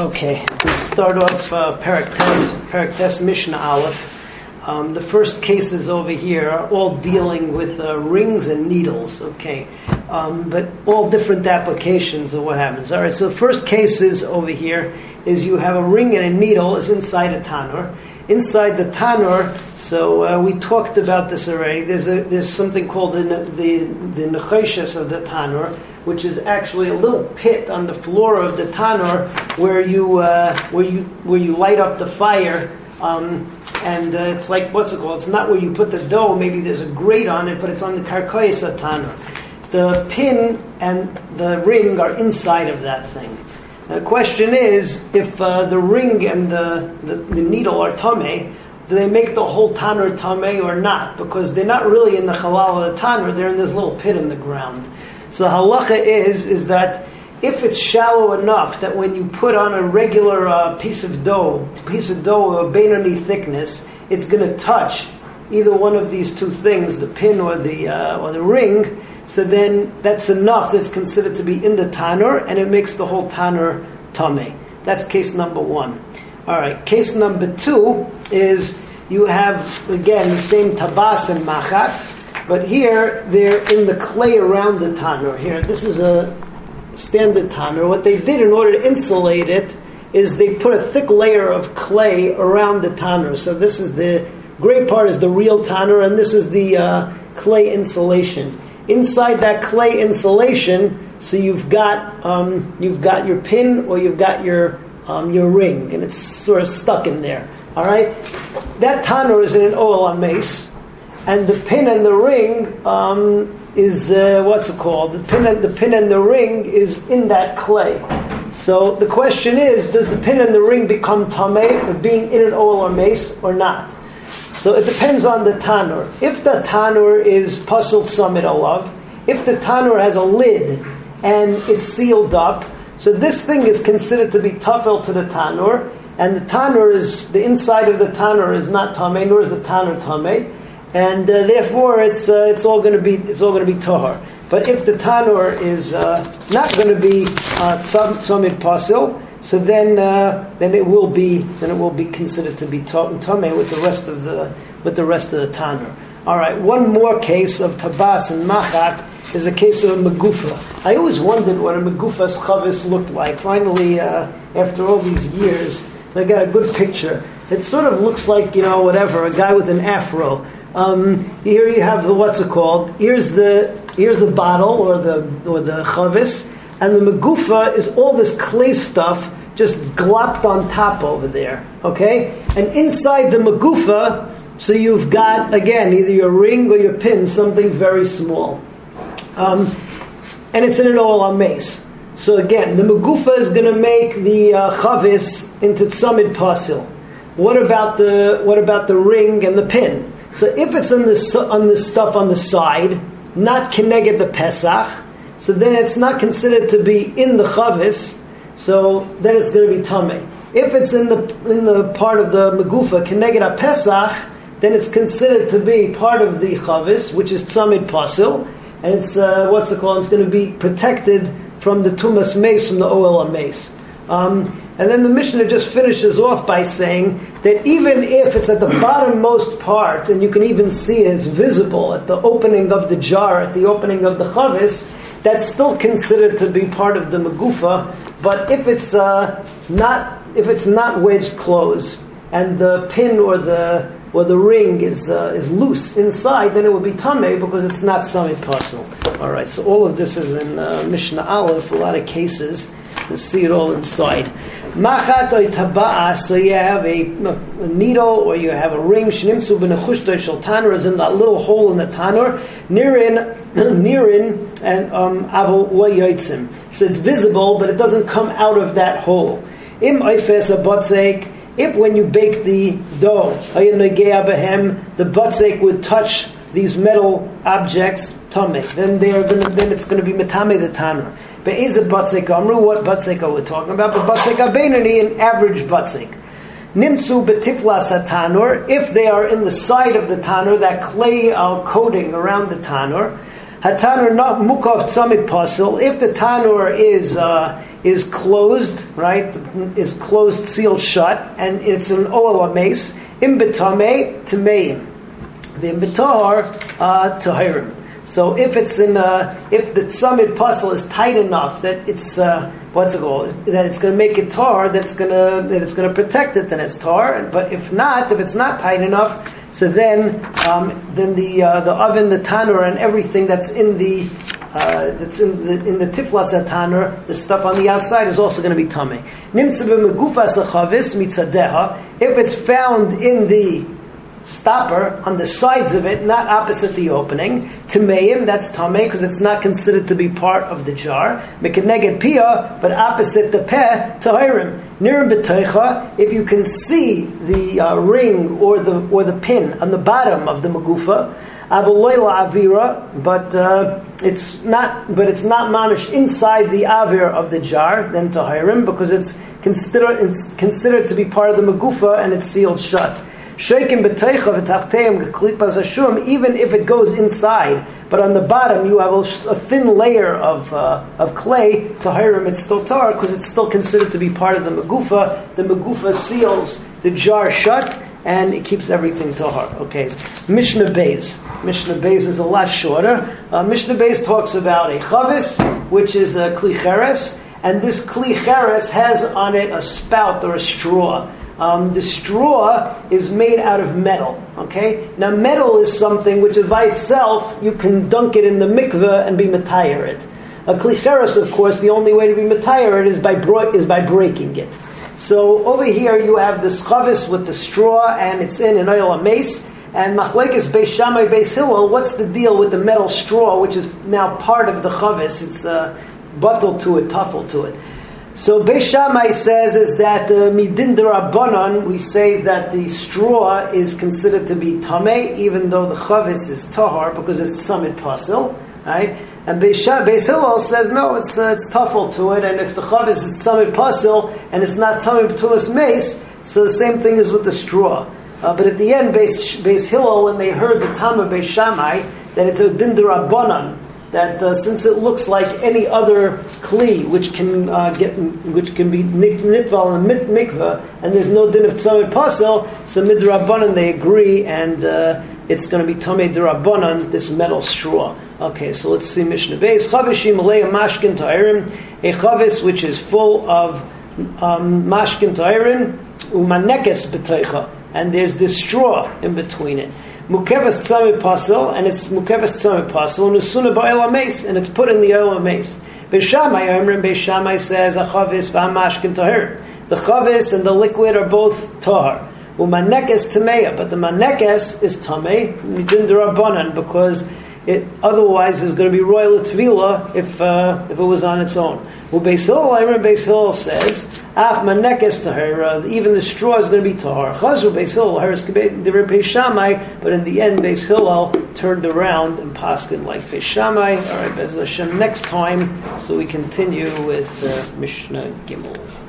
Okay, we start off uh, Perek Tes, Mishnah Aleph. Um, the first cases over here are all dealing with uh, rings and needles, okay, um, but all different applications of what happens. All right, so the first case is over here is you have a ring and a needle is inside a tanur. Inside the tanur, so uh, we talked about this already. There's a, there's something called the the the of the tanur, which is actually a little pit on the floor of the tanur where you uh, where you where you light up the fire. Um, and uh, it's like what's it called? It's not where you put the dough. Maybe there's a grate on it, but it's on the karkois tanur. The pin and the ring are inside of that thing. The question is, if uh, the ring and the, the, the needle are tame, do they make the whole tanur tame or not? Because they're not really in the halal of the tanur; they're in this little pit in the ground. So halacha is is that if it's shallow enough that when you put on a regular uh, piece of dough, piece of dough of a Benoni thickness, it's going to touch either one of these two things, the pin or the uh, or the ring. So then that's enough that's considered to be in the tanner, and it makes the whole tanner tame. That's case number one. All right, case number two is you have again the same tabas and machat, but here they're in the clay around the tanur. Here, this is a standard tanur. What they did in order to insulate it is they put a thick layer of clay around the tanur. So this is the gray part is the real tanur, and this is the uh, clay insulation. Inside that clay insulation, so you've got um, you've got your pin or you've got your um, your ring, and it's sort of stuck in there. All right, that tanur is in an oil mace, and the pin and the ring um, is uh, what's it called? The pin and the pin and the ring is in that clay. So the question is, does the pin and the ring become tameh being in an oil or mace or not? So it depends on the tanur. If the tanur is puzzled summit alav, if the tanur has a lid and it's sealed up, so this thing is considered to be tafel to the tanur, and the tanur is the inside of the tanur is not tameh, nor is the tanur tameh, and uh, therefore it's uh, it's all going to be it's all going to be tahar. But if the tanur is uh, not going to be uh, tzamid pasil, so then uh, then it will be then it will be considered to be tameh with the rest of the with the rest of the tanur. All right, one more case of tabas and machat is a case of a megufa. I always wondered what a megufa's chavis looked like. Finally, uh, after all these years, I got a good picture. It sort of looks like you know whatever a guy with an afro. Um, here you have the what's it called? Here's the here's the bottle or the or the chavis, and the megufa is all this clay stuff just glopped on top over there. Okay, and inside the megufa so you've got, again, either your ring or your pin, something very small. Um, and it's in an oil on mace. So again, the Magufa is going to make the uh, chavis into tzamid pasil. What about the what about the ring and the pin? So if it's on the on the stuff on the side, not connected the pesach, so then it's not considered to be in the chavis. So then it's going to be tummy. If it's in the in the part of the megufa connected a pesach, then it's considered to be part of the chavis, which is tzamid pasil, and it's uh, what's it called? It's going to be protected from the tumas mace, from the oil mace. Um, and then the Mishnah just finishes off by saying that even if it's at the bottommost part, and you can even see it, it's visible at the opening of the jar, at the opening of the chavis, that's still considered to be part of the magufa. But if it's uh, not, if it's not wedged close, and the pin or the or the ring is uh, is loose inside, then it would be tamei because it's not samei pasul. All right, so all of this is in uh, Mishnah Aleph. A lot of cases, see it all inside. So you have a, a, needle or you have a ring. Shnimsu b'nechushto shel tanur is in that little hole in the tanur. Nirin, nirin, and um, avol So it's visible, but it doesn't come out of that hole. Im a if when you bake the dough, the butzik would touch these metal objects, tameh, then they are gonna, then it's going to be metame the tanner. But is a butzik amru? What butzik are we talking about? But butzik abenani, an average butzik. Nimsu betiflas tanur. If they are in the side of the tanur, that clay uh, coating around the tanur. Hatanur not mukov tzamid pasul. If the tanur is uh, is closed, right? Is closed, sealed shut, and it's an oel mace. Im betame tameim. The bitar uh, tahirim. So if it's in, uh, if the summit puzzle is tight enough that it's uh, what's it called, that it's going to make it tar, that's going to that it's going to protect it, then it's tar. But if not, if it's not tight enough, so then um, then the uh, the oven, the tanner, and everything that's in the uh, that's in the in the tiflas tanner, the stuff on the outside is also going to be tummy. If it's found in the stopper on the sides of it, not opposite the opening. Tameim, that's tamei because it's not considered to be part of the jar. Mekaneged pia, but opposite the peh, tahirim. Nirim b'teicha, if you can see the uh, ring or the or the pin on the bottom of the magufa, avaloila avira, but uh, it's not, but it's not mamish inside the avir of the jar, then tahirim, because it's considered it's considered to be part of the magufa and it's sealed shut. Sheikim b'teicha v'tachteim klipas hashum, even if it goes inside, but on the bottom you have a, a thin layer of, uh, of clay, tahirim, it's still tar, because it's still considered to be part of the magufa. The magufa seals the jar shut, and it keeps everything tahar. Okay, Mishnah Beis. Mishnah Beis is a lot shorter. Uh, Mishnah Beis talks about a chavis, which is a klicheres, and this klicheres has on it a spout or a straw. Um, the straw is made out of metal. Okay, now metal is something which, by itself, you can dunk it in the mikveh and be matayir it. A klicheres, of course, the only way to be matayir it is by bro- is by breaking it. So over here you have this chavis with the straw, and it's in an oil mace. And machlekes beis Shammai beis Hillel, what's the deal with the metal straw, which is now part of the chavis? It's uh, buttle to it, tuffle to it. So Beis Shammai says is that uh, midin derabanan we say that the straw is considered to be tame, even though the chavis is tahar because it's tzamid pasil, right? And Beis, Beis Hillel says no, it's uh, it's tuffle to it, and if the chavis is tzamid pasil and it's not tame tuas mace, so the same thing is with the straw. Uh, but at the end, Beis, Beis Hillel, when they heard the Tama Beis Shammai, that it's a dindarabanan, that uh, since it looks like any other kli which can uh, get which can be nitval and mit mikvah, and there's no din of tzamid pasel, so midrabanan they agree, and uh, it's going to be tamei derabanan this metal straw. Okay, so let's see Mishnah Beis chavishim alei mashkin ta'irim, a chavis which is full of um, mashkin ta'irim umanekes b'teicha, and there's this straw in between it. Mukeves tzami pasul, and it's mukeves tzami pasul, and usuna ba'el mace, and it's put in the oil mace. Beis Shammai, Amrim Beis Shammai says, a chavis v'amashkin tahir. The chavis and the liquid are both tahar. Umanekes tameya, but the manekes is tamei, midin derabanan, because it otherwise is going to be royal tvila if uh, if it was on its own. Well, Beis Hillel, I remember Beis Hillel says, "Af manekes tahir." Even the straw is going to be tahar. Chazru Beis Hillel, Haris Beis Shammai, but in the end, Beis Hillel turned around and paskin like Beis Shammai. All right, Bez Hashem next time. So we continue with uh, Mishnah Gimel.